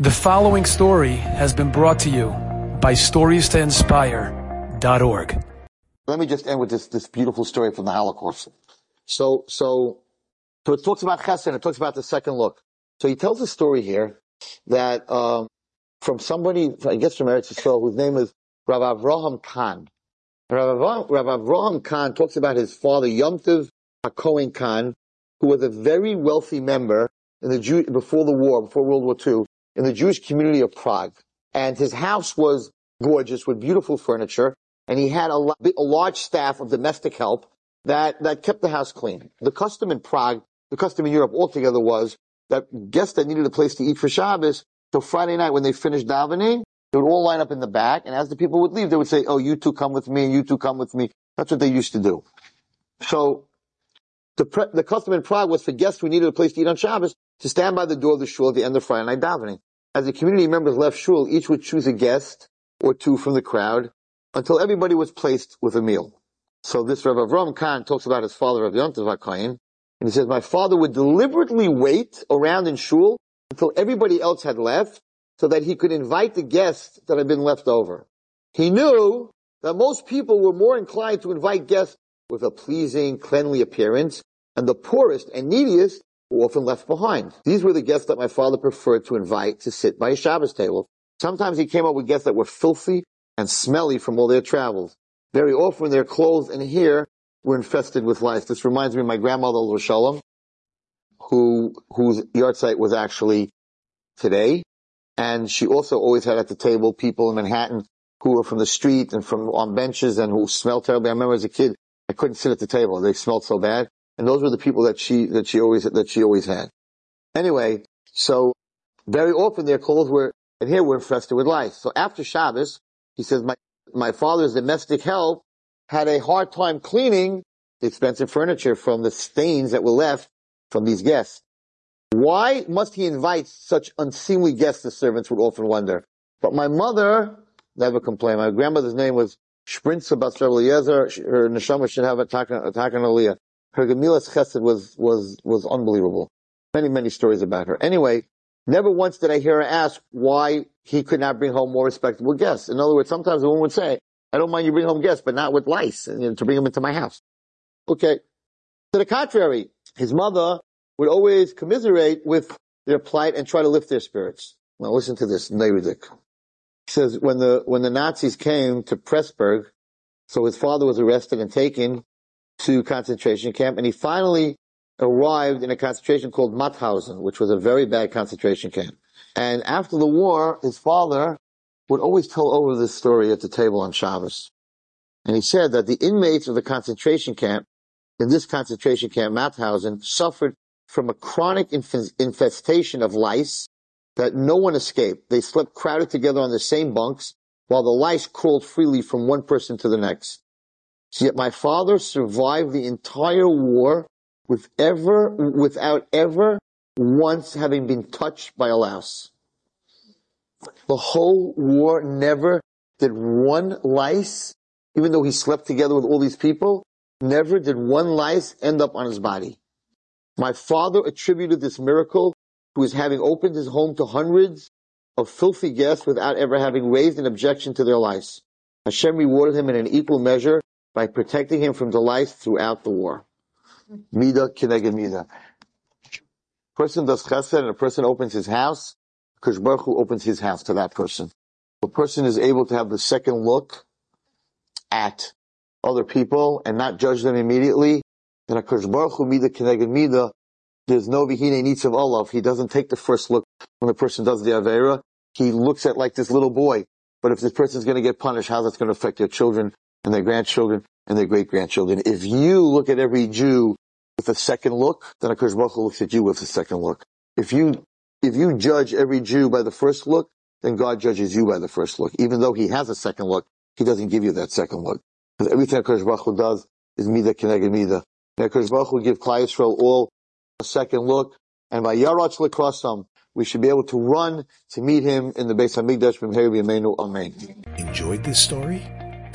The following story has been brought to you by StoriesToInspire.org. Let me just end with this, this beautiful story from the Holocaust. So, so, so it talks about Chesed, it talks about the second look. So he tells a story here that, um, from somebody, I guess from Eretz Yisrael, whose name is Rav Avraham Khan. Rav, Rav Avraham Khan talks about his father, Yomtiv HaKohen Khan, who was a very wealthy member in the Jew, before the war, before World War II, in the Jewish community of Prague. And his house was gorgeous with beautiful furniture. And he had a, a large staff of domestic help that, that kept the house clean. The custom in Prague, the custom in Europe altogether was that guests that needed a place to eat for Shabbos, so Friday night when they finished davening, they would all line up in the back, and as the people would leave, they would say, oh, you two come with me, you two come with me. That's what they used to do. So, the, pre- the custom in Prague was for guests who needed a place to eat on Shabbos to stand by the door of the shul at the end of Friday night davening. As the community members left shul, each would choose a guest or two from the crowd until everybody was placed with a meal. So this Rav Avram Khan talks about his father Rav Yontav HaKohen, and he says, my father would deliberately wait around in shul until everybody else had left so that he could invite the guests that had been left over. He knew that most people were more inclined to invite guests with a pleasing, cleanly appearance, and the poorest and neediest often left behind. These were the guests that my father preferred to invite to sit by a Shabbos table. Sometimes he came up with guests that were filthy and smelly from all their travels. Very often their clothes and hair were infested with lice. This reminds me of my grandmother, Shalom, who, whose yahrzeit was actually today. And she also always had at the table people in Manhattan who were from the street and from on benches and who smelled terribly. I remember as a kid, I couldn't sit at the table. They smelled so bad. And those were the people that she, that she always, that she always had. Anyway, so very often their clothes were, and here were infested with lice. So after Shabbos, he says, my, my father's domestic help had a hard time cleaning the expensive furniture from the stains that were left from these guests. Why must he invite such unseemly guests, the servants would often wonder. But my mother never complained. My grandmother's name was Shprintza Bas Eliezer. Her neshama should have a takan aliyah. Her Gemilas Chesed was, was, was unbelievable. Many, many stories about her. Anyway, never once did I hear her ask why he could not bring home more respectable guests. In other words, sometimes a woman would say, I don't mind you bring home guests, but not with lice, you know, to bring them into my house. Okay. To the contrary, his mother would always commiserate with their plight and try to lift their spirits. Now listen to this, Neirik. He says, when the, when the Nazis came to Pressburg, so his father was arrested and taken to concentration camp, and he finally arrived in a concentration called Mauthausen, which was a very bad concentration camp. And after the war, his father would always tell over this story at the table on Shabbos. And he said that the inmates of the concentration camp, in this concentration camp, Mauthausen, suffered from a chronic inf- infestation of lice that no one escaped. They slept crowded together on the same bunks while the lice crawled freely from one person to the next. So yet my father survived the entire war with ever, without ever once having been touched by a louse. The whole war never did one lice, even though he slept together with all these people, never did one lice end up on his body. My father attributed this miracle to his having opened his home to hundreds of filthy guests without ever having raised an objection to their lice. Hashem rewarded him in an equal measure by protecting him from the lice throughout the war. Mida kineged mida. Person does chesed and a person opens his house, Kosh Baruch Hu opens his house to that person. A person is able to have the second look at other people and not judge them immediately. Then a Kosh Baruch Hu mida kineged mida. There's no vihine nitzav olav. He doesn't take the first look when the person does the avera. He looks at like this little boy. But if this person's going to get punished, how's that going to affect their children and their grandchildren and their great grandchildren? If you look at every Jew with a second look, then Akash Baruch looks at you with a second look. If you, if you judge every Jew by the first look, then God judges you by the first look. Even though he has a second look, he doesn't give you that second look. Because everything Akash Baruch does is mida keneged mida. And Akash Baruch will give Klal Yisrael all a second look. And by Yarach Lekrasam, we should be able to run to meet him in the Beis Hamikdash Amen. Enjoyed this story?